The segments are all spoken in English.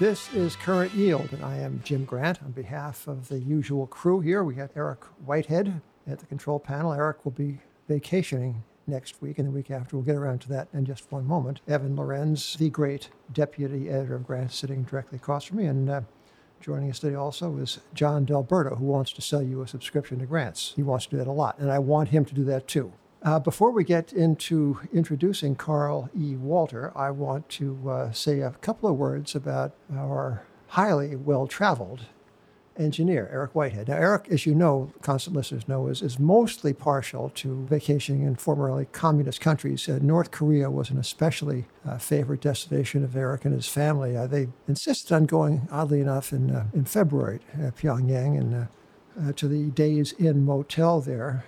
This is Current Yield, and I am Jim Grant. On behalf of the usual crew here, we have Eric Whitehead at the control panel. Eric will be vacationing next week and the week after. We'll get around to that in just one moment. Evan Lorenz, the great deputy editor of Grant, sitting directly across from me. And uh, joining us today also is John Delberto, who wants to sell you a subscription to Grants. He wants to do that a lot, and I want him to do that too. Uh, before we get into introducing Carl E. Walter, I want to uh, say a couple of words about our highly well traveled engineer, Eric Whitehead. Now, Eric, as you know, constant listeners know, is, is mostly partial to vacationing in formerly communist countries. Uh, North Korea was an especially uh, favorite destination of Eric and his family. Uh, they insisted on going, oddly enough, in, uh, in February, uh, Pyongyang, and uh, to the Days Inn Motel there.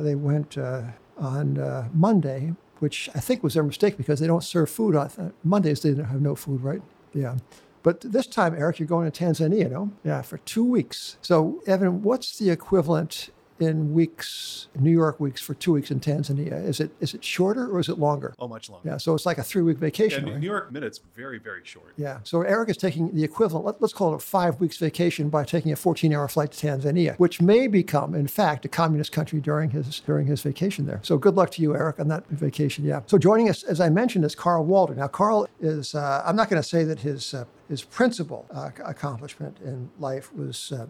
they went on uh, Monday, which I think was their mistake because they don't serve food on uh, Mondays. They have no food, right? Yeah. But this time, Eric, you're going to Tanzania, no? Yeah, for two weeks. So, Evan, what's the equivalent in weeks, New York weeks for two weeks in Tanzania? Is it is it shorter or is it longer? Oh, much longer. Yeah, so it's like a three week vacation. Yeah, right? New York minutes very very short. Yeah, so Eric is taking the equivalent. Let, us call it a five weeks vacation by taking a 14 hour flight to Tanzania, which may become, in fact, a communist country during his during his vacation there. So good luck to you, Eric, on that vacation. Yeah. So joining us, as I mentioned, is Carl Walter. Now, Carl is. Uh, I'm not going to say that his uh, his principal uh, accomplishment in life was uh,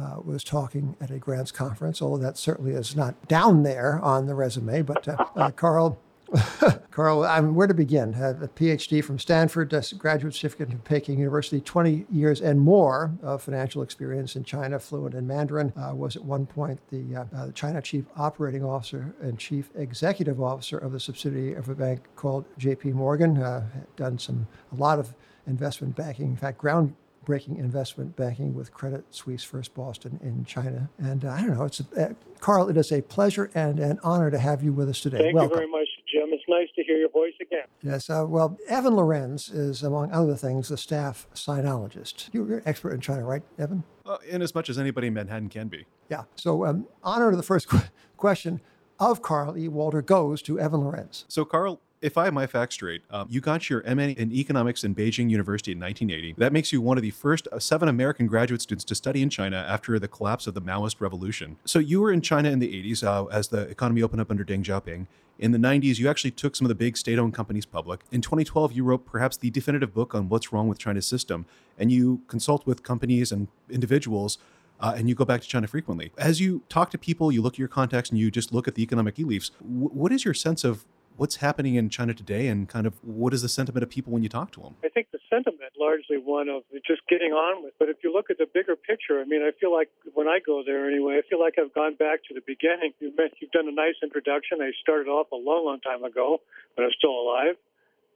uh, was talking at a grants conference, although that certainly is not down there on the resume. But uh, uh, Carl, Carl, I mean, where to begin? a PhD from Stanford, a graduate certificate from Peking University, 20 years and more of financial experience in China, fluent in Mandarin. Uh, was at one point the, uh, uh, China Chief Operating Officer and Chief Executive Officer of the subsidiary of a bank called J.P. Morgan. Uh, done some a lot of investment banking, in fact, ground breaking investment banking with Credit Suisse First Boston in China. And uh, I don't know, it's a, uh, Carl, it is a pleasure and an honor to have you with us today. Thank Welcome. you very much, Jim. It's nice to hear your voice again. Yes, uh, well, Evan Lorenz is, among other things, the staff sinologist. You're an expert in China, right, Evan? Uh, in as much as anybody in Manhattan can be. Yeah. So, um, honor to the first qu- question of Carl E. Walter goes to Evan Lorenz. So, Carl, if I have my facts straight, um, you got your MA in economics in Beijing University in 1980. That makes you one of the first uh, seven American graduate students to study in China after the collapse of the Maoist revolution. So you were in China in the 80s uh, as the economy opened up under Deng Xiaoping. In the 90s, you actually took some of the big state owned companies public. In 2012, you wrote perhaps the definitive book on what's wrong with China's system, and you consult with companies and individuals. Uh, and you go back to China frequently. As you talk to people, you look at your context, and you just look at the economic e-leafs. W- what is your sense of what's happening in China today and kind of what is the sentiment of people when you talk to them? I think the sentiment largely one of just getting on with. But if you look at the bigger picture, I mean, I feel like when I go there anyway, I feel like I've gone back to the beginning. You've, met, you've done a nice introduction. I started off a long, long time ago, but I'm still alive.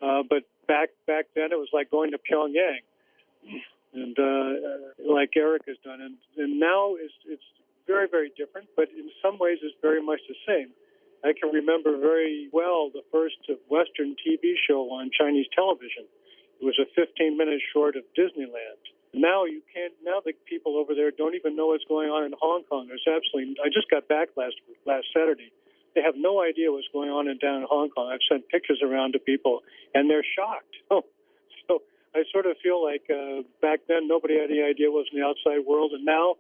Uh, but back back then, it was like going to Pyongyang, and uh, like Eric has done, and, and now it's it's very very different. But in some ways, it's very much the same. I can remember very well the first Western TV show on Chinese television. It was a 15 minute short of Disneyland. Now you can't. Now the people over there don't even know what's going on in Hong Kong. There's absolutely. I just got back last last Saturday. They have no idea what's going on in down in Hong Kong. I've sent pictures around to people, and they're shocked. Oh, so I sort of feel like uh, back then nobody had any idea what was in the outside world, and now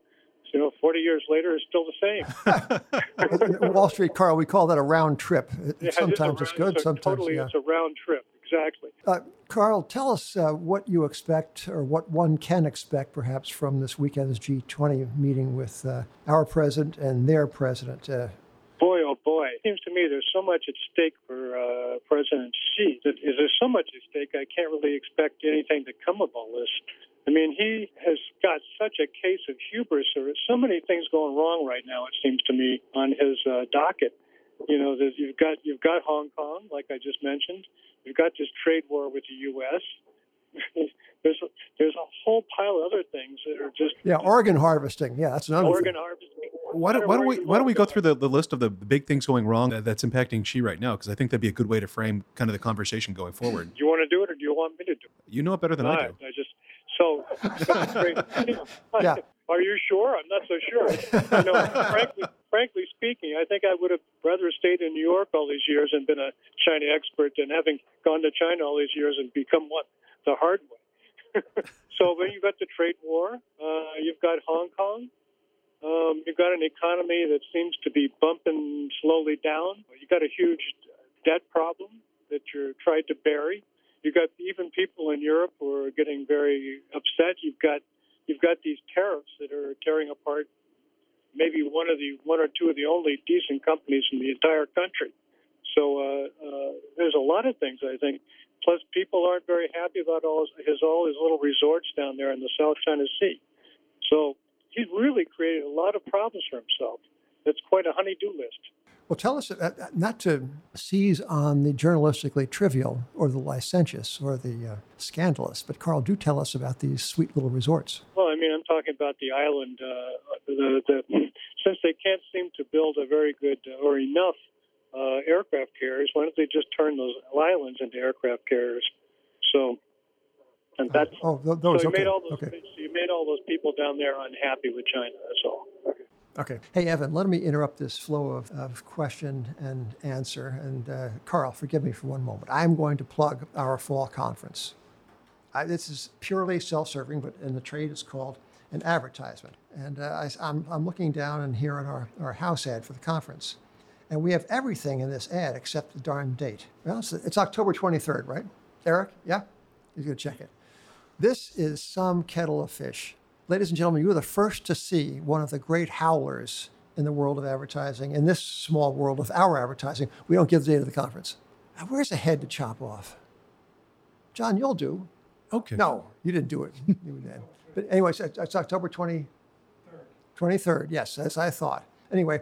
you know, 40 years later, it's still the same. Wall Street, Carl, we call that a round trip. Yeah, sometimes it's, it's good, it's sometimes totally, yeah. it's a round trip. Exactly. Uh, Carl, tell us uh, what you expect, or what one can expect, perhaps, from this weekend's G20 meeting with uh, our president and their president. Boy, oh boy! It seems to me there's so much at stake for uh, President Xi. That is there's so much at stake. I can't really expect anything to come of all this. I mean, he has got such a case of hubris. There are so many things going wrong right now. It seems to me on his uh, docket. You know, you've got you've got Hong Kong, like I just mentioned. You've got this trade war with the U.S. there's a, there's a whole pile of other things that are just yeah, organ harvesting. Yeah, that's another organ thing. harvesting. Why don't, why don't we why don't we go through the, the list of the big things going wrong that, that's impacting Xi right now? Because I think that'd be a good way to frame kind of the conversation going forward. Do you want to do it, or do you want me to do it? You know it better than All I do. I just so. Yeah. Are you sure? I'm not so sure. You know, frankly, frankly speaking, I think I would have rather stayed in New York all these years and been a China expert than having gone to China all these years and become what the hard way. so then you've got the trade war. Uh, you've got Hong Kong. Um, you've got an economy that seems to be bumping slowly down. You've got a huge debt problem that you're trying to bury. You've got even people in Europe who are getting very upset. You've got you've got these tariffs that are tearing apart maybe one of the one or two of the only decent companies in the entire country. So uh, uh, there's a lot of things I think. Plus, people aren't very happy about all his, his all his little resorts down there in the South China Sea. So he's really created a lot of problems for himself. It's quite a honey-do list. Well, tell us, uh, uh, not to seize on the journalistically trivial or the licentious or the uh, scandalous, but Carl, do tell us about these sweet little resorts. Well, I mean, I'm talking about the island. Uh, the, the, since they can't seem to build a very good or enough uh, aircraft carriers, why don't they just turn those islands into aircraft carriers? So, and that's oh, those, so you okay. made all those okay. you made all those people down there unhappy with China. That's all. Okay. Hey, Evan, let me interrupt this flow of, of question and answer. And uh, Carl, forgive me for one moment. I'm going to plug our fall conference. I, this is purely self serving, but in the trade it's called an advertisement. And uh, I, I'm, I'm looking down and here at our, our house ad for the conference. And we have everything in this ad except the darn date. Well, it's, it's October 23rd, right? Eric? Yeah? He's going to check it. This is some kettle of fish. Ladies and gentlemen, you are the first to see one of the great howlers in the world of advertising, in this small world of our advertising. We don't give the date of the conference. Now, where's the head to chop off? John, you'll do. Okay. No, you didn't do it. but anyway, it's, October 20, 23rd. Yes, as I thought. Anyway,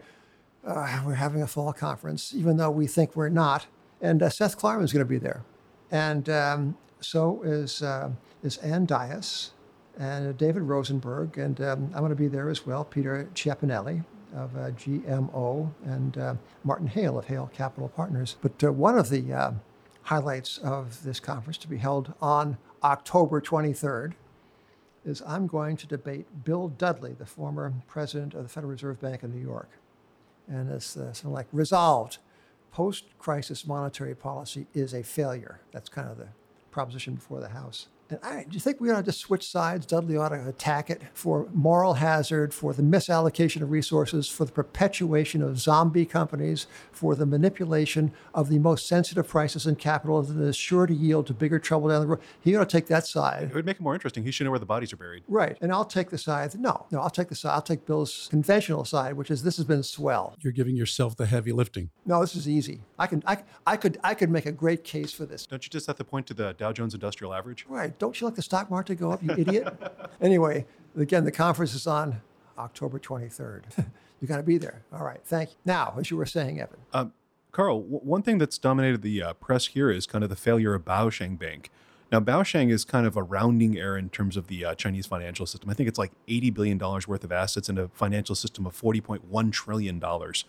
uh, we're having a fall conference, even though we think we're not. And uh, Seth Klarman is going to be there. And um, so is, uh, is Anne Dias and David Rosenberg, and um, I'm going to be there as well. Peter Chiappinelli of uh, GMO and uh, Martin Hale of Hale Capital Partners. But uh, one of the uh, highlights of this conference to be held on October 23rd is I'm going to debate Bill Dudley, the former president of the Federal Reserve Bank of New York. And it's uh, something like resolved post crisis monetary policy is a failure. That's kind of the proposition before the House. And I, do you think we ought to just switch sides? Dudley ought to attack it for moral hazard, for the misallocation of resources, for the perpetuation of zombie companies, for the manipulation of the most sensitive prices in capital that is sure to yield to bigger trouble down the road. He ought to take that side. It would make it more interesting. He should know where the bodies are buried. Right. And I'll take the side. No, no, I'll take the side. I'll take Bill's conventional side, which is this has been swell. You're giving yourself the heavy lifting. No, this is easy. I can, I, I could, I could make a great case for this. Don't you just have to point to the Dow Jones Industrial Average? Right. Don't you like the stock market to go up, you idiot? anyway, again, the conference is on October 23rd. you got to be there. All right. Thank you. Now, as you were saying, Evan. Um, Carl, w- one thing that's dominated the uh, press here is kind of the failure of Baoshang Bank. Now, Baoshang is kind of a rounding error in terms of the uh, Chinese financial system. I think it's like $80 billion worth of assets in a financial system of $40.1 trillion.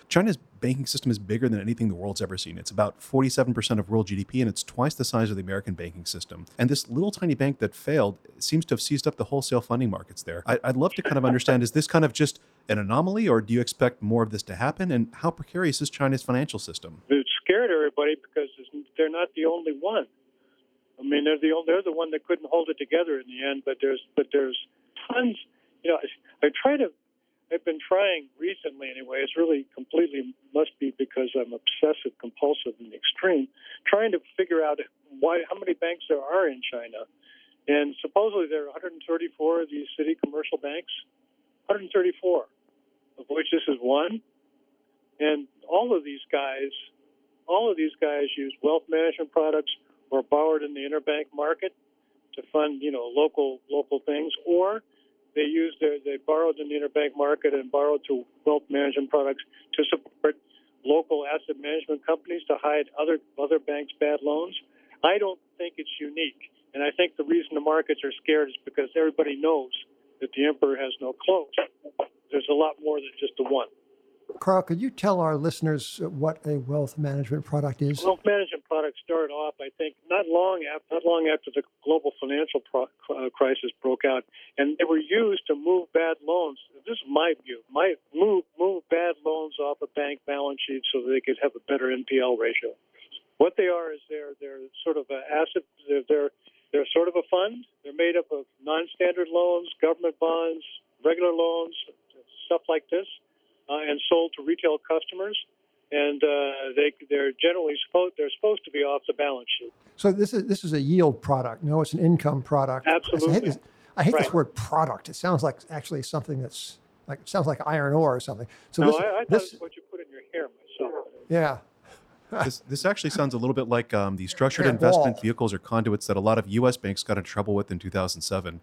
China's banking system is bigger than anything the world's ever seen. It's about 47% of world GDP, and it's twice the size of the American banking system. And this little tiny bank that failed seems to have seized up the wholesale funding markets there. I- I'd love to kind of understand is this kind of just an anomaly, or do you expect more of this to happen? And how precarious is China's financial system? It scared everybody because they're not the only one. I mean, they're the they're the one that couldn't hold it together in the end. But there's but there's tons. You know, I, I try to. I've been trying recently anyway. It's really completely must be because I'm obsessive compulsive the extreme, trying to figure out why how many banks there are in China, and supposedly there are 134 of these city commercial banks, 134, of which this is one, and all of these guys, all of these guys use wealth management products or borrowed in the interbank market to fund, you know, local local things, or they use their they borrowed in the interbank market and borrowed to wealth management products to support local asset management companies to hide other other banks' bad loans. I don't think it's unique, and I think the reason the markets are scared is because everybody knows that the emperor has no clothes. There's a lot more than just the one. Carl, could you tell our listeners what a wealth management product is? Wealth management products started off, I think, not long after not long after the global financial pro- uh, crisis broke out, and they were used to move bad loans. This is my view. My move move bad loans off a bank balance sheet so they could have a better NPL ratio. What they are is they're they're sort of a asset. They're, they're They're sort of a fund. They're made up of non-standard loans, government bonds, regular loans, stuff like this, uh, and sold to retail customers. And uh, they they're generally supposed they're supposed to be off the balance sheet. So this is this is a yield product. No, it's an income product. Absolutely. I hate, this, I hate Right. this word product. It sounds like actually something that's like sounds like iron ore or something. So no, this, I, I thought this what you put in your hair myself. yeah. This, this actually sounds a little bit like um, the structured investment vehicles or conduits that a lot of U.S. banks got in trouble with in 2007.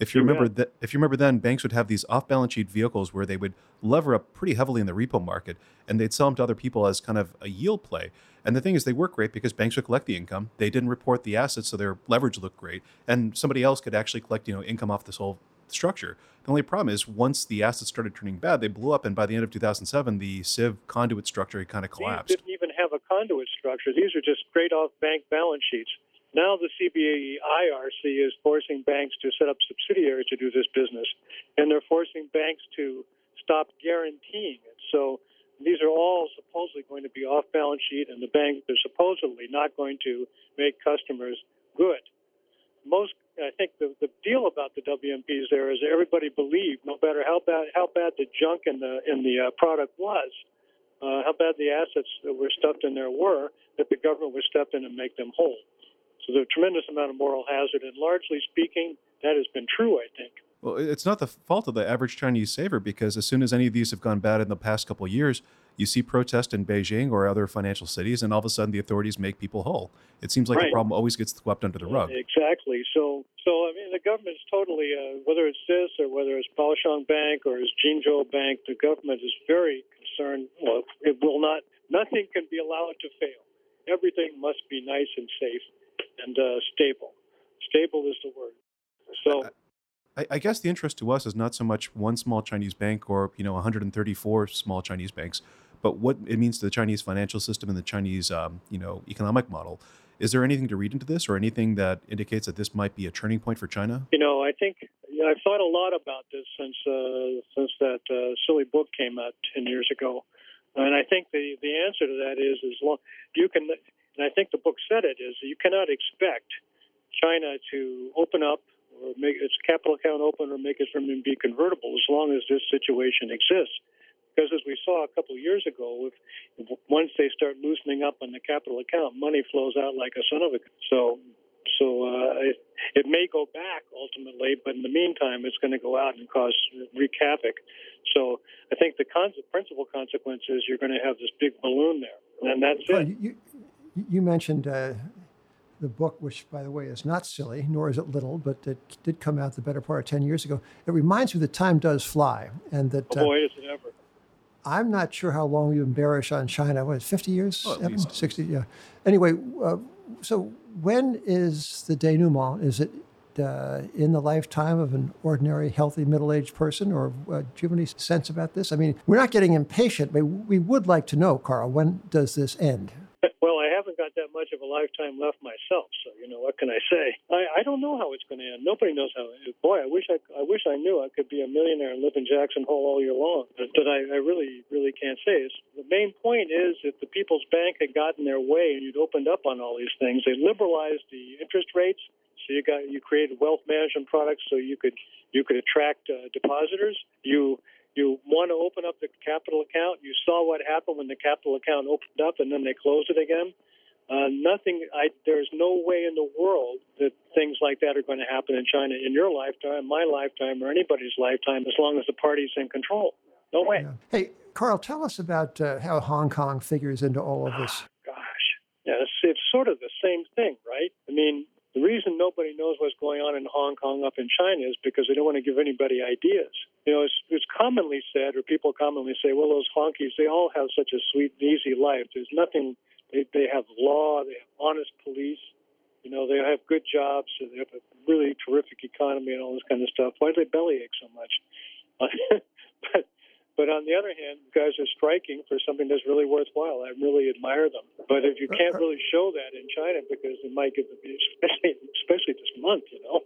If you You remember, that, if you remember, then banks would have these off-balance sheet vehicles where they would lever up pretty heavily in the repo market, and they'd sell them to other people as kind of a yield play. And the thing is, they work great because banks would collect the income. They didn't report the assets, so their leverage looked great, and somebody else could actually collect, you know, income off this whole structure. The only problem is once the assets started turning bad, they blew up, and by the end of 2007, the SIV conduit structure kind of collapsed. These didn't even have a conduit structure. These are just straight off bank balance sheets. Now the CBIRC is forcing banks to set up subsidiaries to do this business, and they're forcing banks to stop guaranteeing it. So these are all supposedly going to be off balance sheet, and the banks are supposedly not going to make customers good. Most, I think, the, the deal about the WMPs there is everybody believed, no matter how bad how bad the junk in the in the uh, product was, uh, how bad the assets that were stuffed in there were, that the government would step in and make them whole. So there's a tremendous amount of moral hazard, and largely speaking, that has been true, I think. Well, it's not the fault of the average Chinese saver because as soon as any of these have gone bad in the past couple of years, you see protest in Beijing or other financial cities, and all of a sudden the authorities make people whole. It seems like the problem always gets swept under the rug. Exactly. So, so I mean, the government's totally, uh, whether it's this or whether it's Baoshang Bank or it's Jinzhou Bank, the government is very concerned. Well, it will not. Nothing can be allowed to fail. Everything must be nice and safe and uh, stable. Stable is the word. So. I, I guess the interest to us is not so much one small Chinese bank or you know 134 small Chinese banks, but what it means to the Chinese financial system and the Chinese um, you know economic model. Is there anything to read into this, or anything that indicates that this might be a turning point for China? You know, I think know, I've thought a lot about this since uh, since that uh, silly book came out ten years ago, and I think the the answer to that is as long you can, and I think the book said it is you cannot expect China to open up or make its capital account open or make its renminbi convertible as long as this situation exists. Because as we saw a couple of years ago, if, once they start loosening up on the capital account, money flows out like a son of a gun. So, so uh, it, it may go back ultimately, but in the meantime, it's going to go out and cause wreak havoc. So I think the con- principal consequence is you're going to have this big balloon there, and that's Oh, it. you, you, mentioned uh, the book, which, by the way, is not silly, nor is it little, but it did come out the better part of 10 years ago. It reminds me that time does fly, and that Oh, uh, is it ever! I'm not sure how long you've been bearish on China. What, 50 years? Oh, at Evan? least. 60, yeah. Anyway, uh, so when is the denouement? Is it uh, in the lifetime of an ordinary, healthy, middle aged person? Or uh, do you have any sense about this? I mean, we're not getting impatient, but we would like to know, Carl, when does this end? A lifetime left myself, so you know what can I say? I, I don't know how it's going to end. Nobody knows how. Boy, I wish I, I wish I knew. I could be a millionaire and live in Jackson Hole all year long, but, I, I really, really can't say. It's, the main point is if the People's Bank had gotten their way and you'd opened up on all these things, they liberalized the interest rates. So you got you created wealth management products so you could you could attract uh, depositors. You you want to open up the capital account. You saw what happened when the capital account opened up and then they closed it again. Uh, nothing. I, there's no way in the world that things like that are going to happen in China in your lifetime, my lifetime, or anybody's lifetime, as long as the party's in control. No way. Yeah. Hey, Carl, tell us about uh, how Hong Kong figures into all of this. Gosh, yeah, it's, it's sort of the same thing, right? I mean, the reason nobody knows what's going on in Hong Kong up in China is because they don't want to give anybody ideas. You know, it's, it's commonly said, or people commonly say, well, those honkies, they all have such a sweet and easy life. There's nothing, they, they have law, they have honest police, you know, they have good jobs, so they have a really terrific economy and all this kind of stuff. Why do they bellyache so much? but but on the other hand, guys are striking for something that's really worthwhile. I really admire them. But if you can't really show that in China, because it might get, especially especially this month, you know.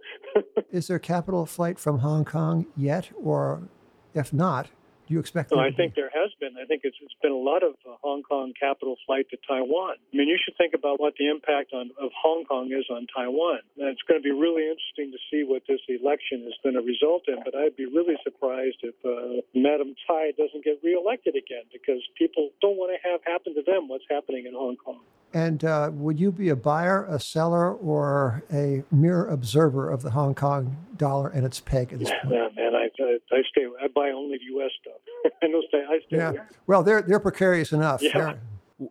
Is there capital flight from Hong Kong yet? Or if not, Do you expect? No, I think there has been. I think it's, it's been a lot of uh, Hong Kong capital flight to Taiwan. I mean, you should think about what the impact on of Hong Kong is on Taiwan. And it's going to be really interesting to see what this election is going to result in. But I'd be really surprised if uh, Madam Tsai doesn't get reelected again, because people don't want to have happen to them what's happening in Hong Kong. And uh, would you be a buyer, a seller, or a mere observer of the Hong Kong dollar and its peg at this point? Yeah, man, I, I, I stay. I buy only U.S. stuff. I know. Stay. I stay. Yeah. away. Well, they're they're precarious enough. Yeah. They're-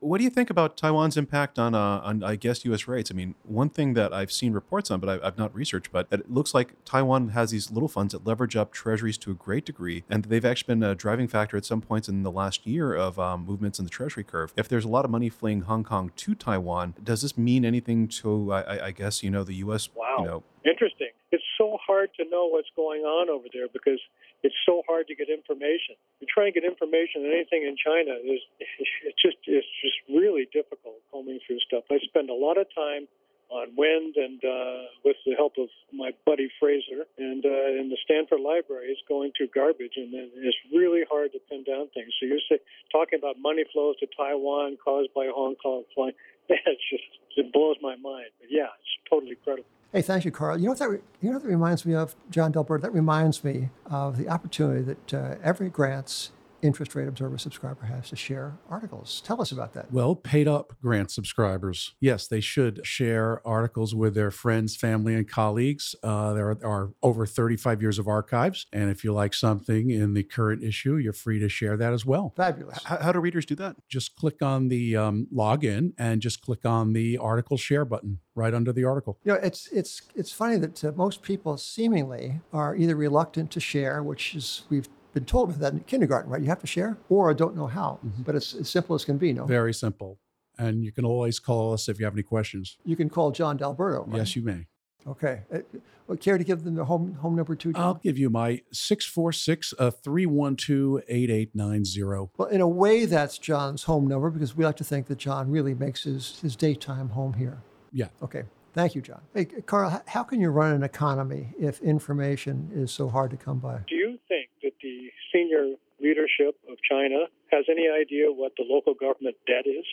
What do you think about Taiwan's impact on, uh, on I guess, U.S. rates? I mean, one thing that I've seen reports on, but I, I've not researched, but it looks like Taiwan has these little funds that leverage up treasuries to a great degree, and they've actually been a driving factor at some points in the last year of um, movements in the treasury curve. If there's a lot of money fleeing Hong Kong to Taiwan, does this mean anything to, I, I- I guess, you know, the U.S. Wow. You know, Interesting. It's so hard to know what's going on over there because it's so hard to get information. You try and get information on anything in China is it's just it's just really difficult combing through stuff. I spend a lot of time on wind and uh, with the help of my buddy Fraser and uh, in the Stanford Library, it's going through garbage and it's really hard to pin down things. So you're say, talking about money flows to Taiwan caused by Hong Kong flying. It's just it blows my mind. But yeah, it's totally credible. Hey, thank you, Carl. You know what that re- you know that reminds me of, John Delbert? That reminds me of the opportunity that uh, every grants interest rate observer subscriber has to share articles. Tell us about that. Well, paid up grant subscribers, yes, they should share articles with their friends, family, and colleagues. Uh, there are, are over 35 years of archives. And if you like something in the current issue, you're free to share that as well. Fabulous. how, how do readers do that? Just click on the um, login and just click on the article share button right under the article. You know, it's it's it's funny that uh, most people seemingly are either reluctant to share, which is we've been told that in kindergarten, right? You have to share, or I don't know how. But it's as simple as can be. No, Very simple. And you can always call us if you have any questions. you can call John D'Alberto. Right? Yes, you may. Okay. Uh, well, care to give them the home home number too, John? I'll give you my 646 uh, 312 8890. Well, in a way, that's John's home number because we like to think that John really makes his, his daytime home here. Yeah. Okay. Thank you, John. Hey, Carl, how can you run an economy if information is so hard to come by? Do you think that the senior leadership of China has any idea what the local government debt is?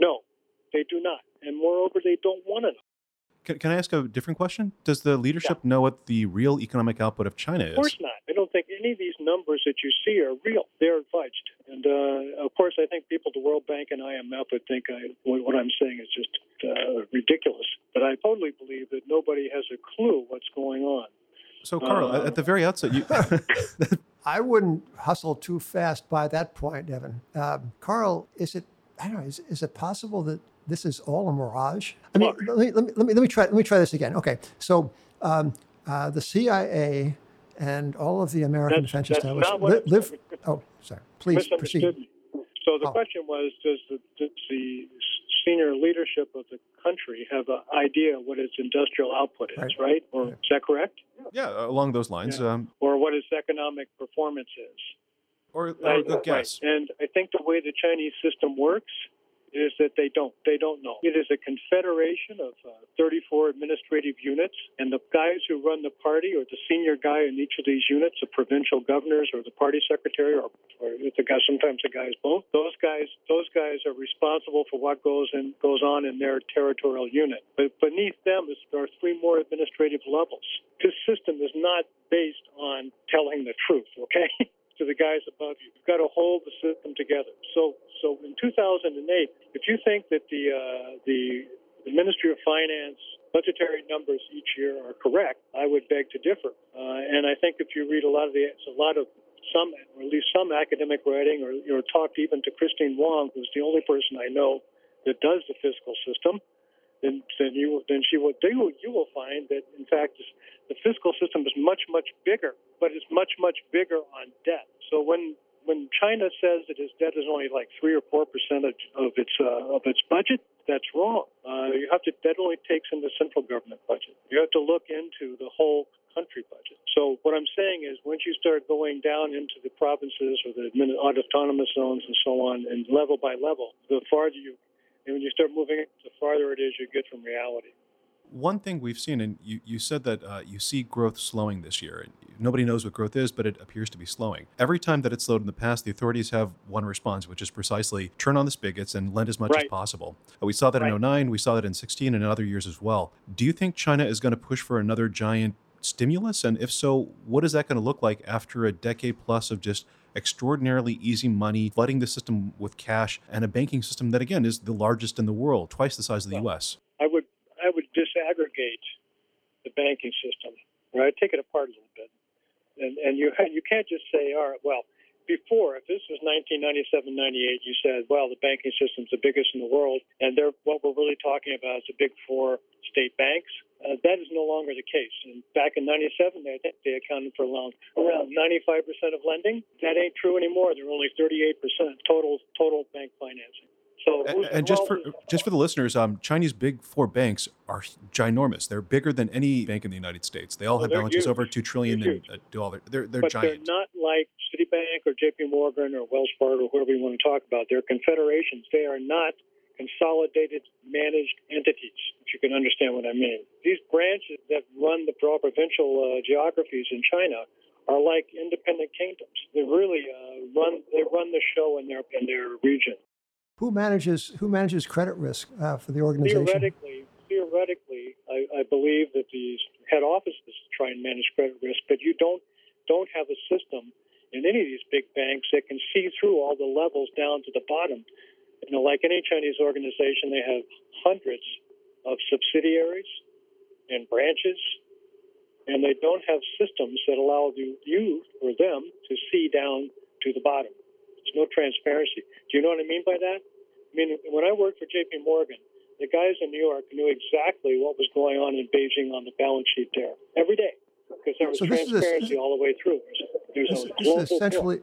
No, they do not. And moreover, they don't want to know. Can, can I ask a different question? Does the leadership know what the real economic output of China is? Of course not. I don't think any of these numbers that you see are real. They're fudged. And uh, of course, I think people at the World Bank and IMF would think I, what what I'm saying is just uh, ridiculous. But I totally believe that nobody has a clue what's going on. So, Carl, Uh, at the very outset, you, I wouldn't hustle too fast by that point, Evan. Um, Carl, is it? I don't know. Is, is it possible that this is all a mirage? I mean, let me, let me, let me, let me try let me try this again. Okay, so um, uh, the CIA and all of the American That's- defense that's establishment not what li- live. Oh, sorry. Please proceed. So the Oh. question was, does the, does the senior leadership of the country have an idea what its industrial output is, Right. right? Or Right. is that correct? yeah, along those lines, Yeah. um, Or what its economic performance is? or, or Right, a good guess. right. And I think the way the Chinese system works is that they don't. They don't know. It is a confederation of uh, 34 administrative units, and the guys who run the party, or the senior guy in each of these units, the provincial governors or the party secretary, or, or the guy, sometimes the guys both. Those guys, those guys are responsible for what goes in goes on in their territorial unit. But beneath them is there are three more administrative levels. This system is not based on telling the truth. Okay. to the guys above you. You've got to hold the system together. So, so in 2008, if you think that the uh, the, the Ministry of Finance budgetary numbers each year are correct, I would beg to differ. Uh, and I think if you read a lot of the a lot of some, or at least some academic writing, or, or talk even to Christine Wong, who's the only person I know that does the fiscal system, then then you then she will you you will find that in fact the fiscal system is much much bigger, but it's much much bigger on debt. So when when China says that its debt is only like three or four percent of, of its uh, of its budget, that's wrong. Uh, you have to that only takes in the central government budget. You have to look into the whole country budget. So what I'm saying is, once you start going down into the provinces or the autonomous zones and so on, and level by level, the farther you and when you start moving, the farther it is you get from reality. One thing we've seen, and you, you said that uh, you see growth slowing this year. Nobody knows what growth is, but it appears to be slowing. Every time that it's slowed in the past, the authorities have one response, which is precisely turn on the spigots and lend as much right. as possible. Uh, we saw that right. in 09, we saw that in 16, and in other years as well. Do you think China is going to push for another giant stimulus? And if so, what is that going to look like after a decade plus of just extraordinarily easy money, flooding the system with cash, and a banking system that, again, is the largest in the world, twice the size of the well, U.S.? I would, I would disaggregate the banking system, right? Take it apart a little bit and and you you can't just say, all right, well, before, if this was 1997, 98, you said, well, the banking system's the biggest in the world, and they're, what we're really talking about is the big four state banks. Uh, that is no longer the case. And back in 97, they, they accounted for around, around 95% of lending. That ain't true anymore. They're only 38% total total bank financing. So, and, and just for just for the listeners, um, Chinese big four banks are ginormous. They're bigger than any bank in the United States. They all well, have balances over two trillion and uh, do all their, they're they're but giant. they're not like Citibank or J.P. Morgan or Wells Fargo, or whoever you want to talk about. They're confederations. They are not consolidated managed entities. If you can understand what I mean, these branches that run the provincial uh, geographies in China are like independent kingdoms. They really uh, run they run the show in their in their region. Who manages who manages credit risk uh, for the organization? Theoretically, theoretically, I, I, believe that these head offices try and manage credit risk, but you don't don't have a system in any of these big banks that can see through all the levels down to the bottom. You know, like any Chinese organization, they have hundreds of subsidiaries and branches, and they don't have systems that allow you, you or them to see down to the bottom. There's no transparency. Do you know what I mean by that? I mean, when I worked for J.P. Morgan, the guys in New York knew exactly what was going on in Beijing on the balance sheet there every day because there was so transparency a, all the way through. There's, this, a this is essentially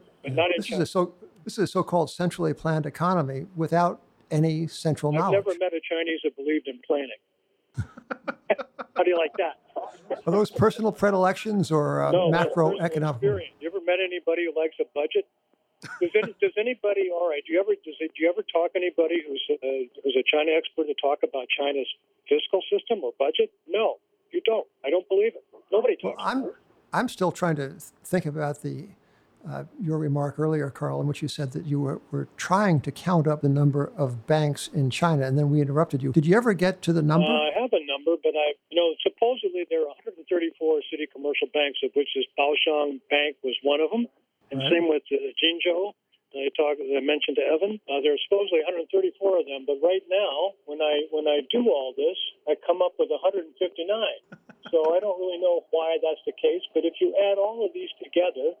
this is a so this is a so-called centrally planned economy without any central I've knowledge. I've never met a Chinese that believed in planning. How do you like that? Are those personal predilections or uh, no, macroeconomic? You ever met anybody who likes a budget? Does, any, does anybody? All right. Do you ever does it, do you ever talk to anybody who's a, who's a China expert to talk about China's fiscal system or budget? No, you don't. I don't believe it. Nobody talks. Well, I'm I'm still trying to think about the uh, your remark earlier, Carl, in which you said that you were, were trying to count up the number of banks in China, and then we interrupted you. Did you ever get to the number? Uh, I have a number, but I, you know, supposedly there are 134 city commercial banks, of which this Baoshang Bank was one of them. And right. same with uh, Jinzhou. I talked. I mentioned to Evan. Uh, there are supposedly 134 of them, but right now, when I when I do all this, I come up with 159. so I don't really know why that's the case. But if you add all of these together,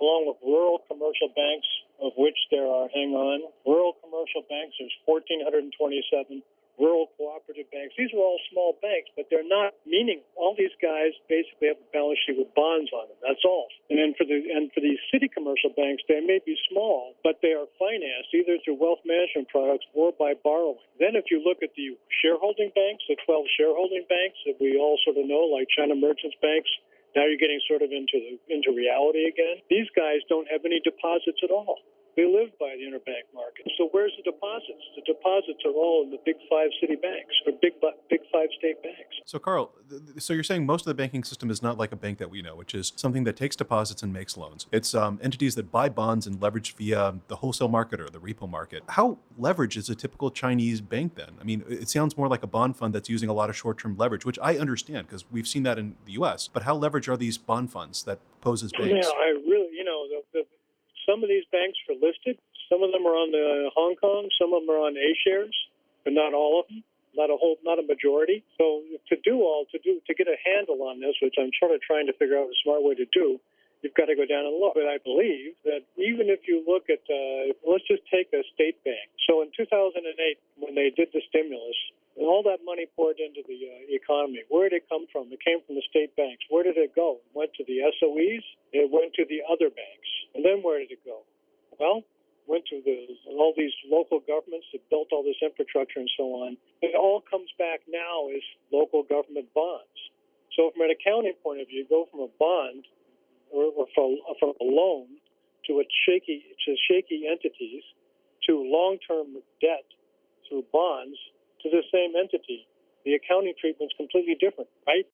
along with rural commercial banks, of which there are, hang on, rural commercial banks, there's 1,427 rural cooperative banks. These are all small banks, but they're not meaning all these guys basically have a balance sheet with bonds on them. That's all. And then for the and for these city commercial banks, they may be small, but they are financed either through wealth management products or by borrowing. Then if you look at the shareholding banks, the 12 shareholding banks that we all sort of know, like China Merchants Banks, now you're getting sort of into the, into reality again. These guys don't have any deposits at all. They live by the interbank market. So where's the deposits? The deposits are all in the big five city banks or big big five state banks. So Carl, so you're saying most of the banking system is not like a bank that we know, which is something that takes deposits and makes loans. It's um, entities that buy bonds and leverage via the wholesale market or the repo market. How leveraged is a typical Chinese bank then? I mean, it sounds more like a bond fund that's using a lot of short-term leverage, which I understand because we've seen that in the U.S. But how leveraged are these bond funds that pose as banks? Yeah, I really, you know, the, the some of these banks are listed. Some of them are on the Hong Kong. Some of them are on A shares, but not all of them. Not a whole, not a majority. So to do all, to do, to get a handle on this, which I'm sort of trying to figure out a smart way to do, you've got to go down and look. But I believe that even if you look at, uh, let's just take a state bank. So in 2008, when they did the stimulus, all that money poured into the uh, economy. Where did it come from? It came from the state banks. Where did it go? It went to the SOEs. It went to the other banks. Then where did it go? Well, went to the all these local governments that built all this infrastructure and so on. It all comes back now as local government bonds. So from an accounting point of view, you go from a bond or, or from, from a loan to a shaky to shaky entities to long-term debt through bonds to the same entity. the accounting treatment's completely different, right?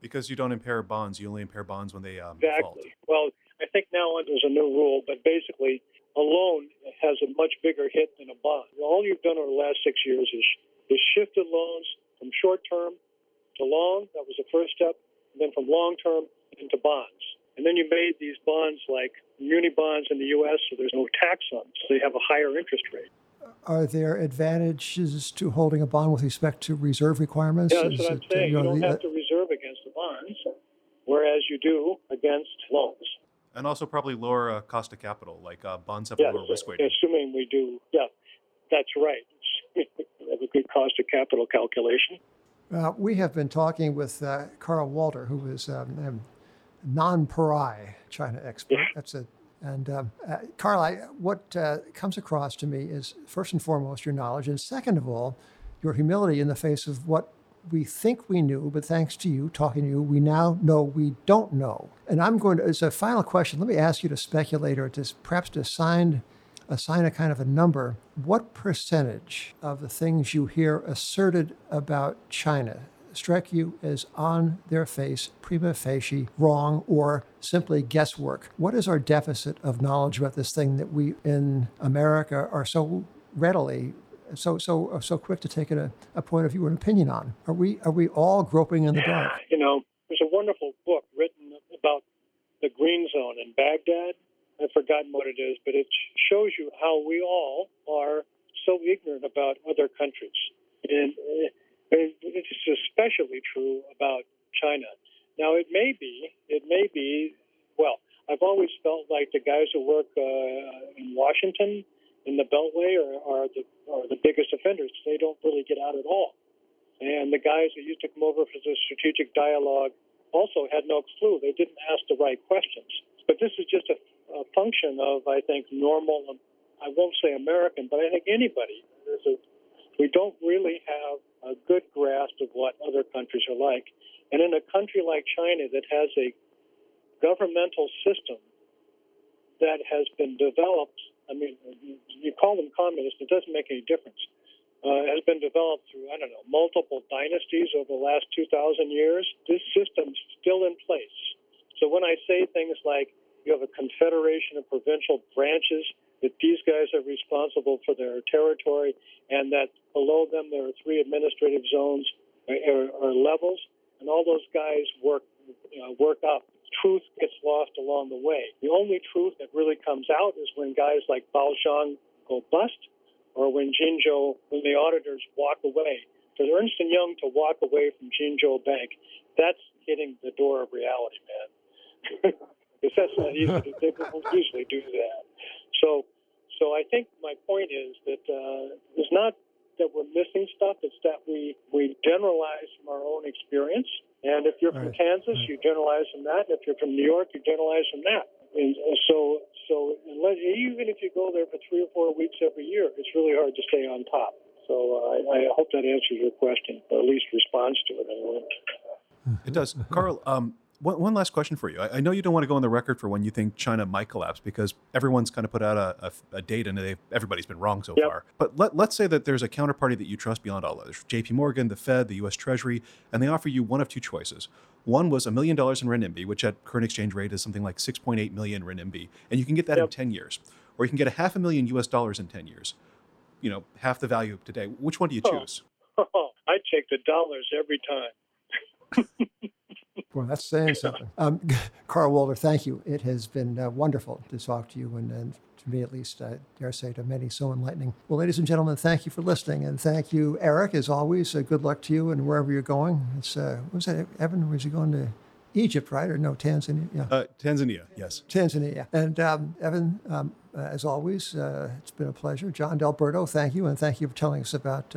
Because you don't impair bonds, you only impair bonds when they um, exactly. Default. Well, I think now there's a new rule, but basically, a loan has a much bigger hit than a bond. All you've done over the last six years is, is shifted loans from short term to long. That was the first step. And then from long term into bonds. And then you made these bonds like muni bonds in the U.S., so there's no tax on them, so they have a higher interest rate. Are there advantages to holding a bond with respect to reserve requirements? Yeah, that's what I'm it, saying. You, know, don't the- have to reserve against the bonds, whereas you do against loans. And also probably lower uh, cost of capital, like uh, bonds have Yes, a lower risk weighting. assuming we do. Yeah, that's right. we have a good cost of capital calculation. Uh, we have been talking with uh, Carl Walter, who is um, a non-pari China expert. That's a and um, uh, Carl, I, what uh, comes across to me is first and foremost your knowledge, and second of all, your humility in the face of what we think we knew, but thanks to you talking to you, we now know we don't know. And I'm going to, as a final question, let me ask you to speculate or to perhaps to assign assign a kind of a number, what percentage of the things you hear asserted about China strike you as on their face, prima facie, wrong, or simply guesswork? What is our deficit of knowledge about this thing that we in America are so readily so so so quick to take a, a point of view and opinion on? Are we are we all groping in the dark? You know, there's a wonderful book written about the green zone in Baghdad. I've forgotten what it is, but it shows you how we all are so ignorant about other countries. And it's especially true about China. Now, it may be, it may be, well, I've always felt like the guys who work uh, in Washington, in the Beltway, are, are, the, are the biggest offenders. They don't really get out at all. And the guys who used to come over for the strategic dialogue also had no clue. They didn't ask the right questions. But this is just a, a function of, I think, normal, I won't say American, but I think anybody. A, we don't really have a good grasp of what other countries are like. And in a country like China that has a governmental system that has been developed, I mean, communist, it doesn't make any difference, uh, has been developed through, I don't know, multiple dynasties over the last 2,000 years. This system's still in place. So when I say things like you have a confederation of provincial branches, that these guys are responsible for their territory, and that below them there are three administrative zones or, or levels, and all those guys work you know, work up. Truth gets lost along the way. The only truth that really comes out is when guys like Baoshang go bust, or when Jinzhou, when the auditors walk away. For Ernst and Young to walk away from Jinzhou Bank, that's hitting the door of reality, man. because that's not easy. To, they don't usually do that. So, so I think my point is that uh, it's not that we're missing stuff; it's that we we generalize from our own experience. And if you're from Right. Kansas, you generalize from that. And if you're from New York, you generalize from that. And so, so unless, even if you go there for three or four weeks every year, it's really hard to stay on top. So uh, I, I hope that answers your question, or at least responds to it anyway. It does. Carl, um, one, one last question for you. I, I know you don't want to go on the record for when you think China might collapse because everyone's kind of put out a, a, a date and everybody's been wrong so Yep. far. But let, let's say that there's a counterparty that you trust beyond all others JP Morgan, the Fed, the US Treasury, and they offer you one of two choices. One was a million dollars in renminbi, which at current exchange rate is something like 6.8 million renminbi, and you can get that in 10 years. Or you can get a half a million US dollars in 10 years. You know, half the value of today. Which one do you Oh. choose? I take the dollars every time. Well, that's saying something. Um, Carl Walter, thank you. It has been uh, wonderful to talk to you, and, and to me at least, I dare say to many, so enlightening. Well, ladies and gentlemen, thank you for listening, and thank you, Eric, as always. Uh, good luck to you and wherever you're going. It's uh, what was that, Evan? Was he going to Egypt, right, or no, Tanzania? Yeah. Uh, Tanzania, yes. Tanzania. And um, Evan, um, uh, as always, uh, it's been a pleasure. John Delberto, thank you, and thank you for telling us about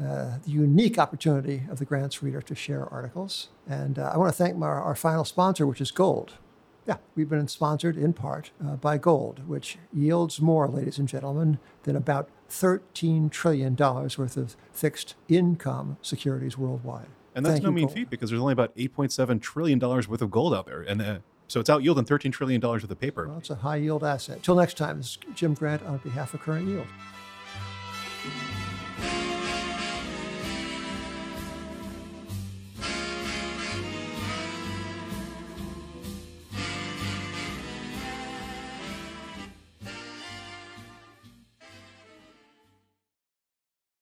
uh, the unique opportunity of the Grants Reader to share articles. And uh, I want to thank my, our final sponsor, which is Gold. Yeah, we've been sponsored in part uh, by Gold, which yields more, ladies and gentlemen, than about $13 trillion worth of fixed income securities worldwide. And that's Thank no you, mean Gold. feat because there's only about 8.7 trillion dollars worth of gold out there, and uh, so it's out yielding 13 trillion dollars worth of paper. Well, it's a high yield asset. Till next time, this is Jim Grant on behalf of Current Yield.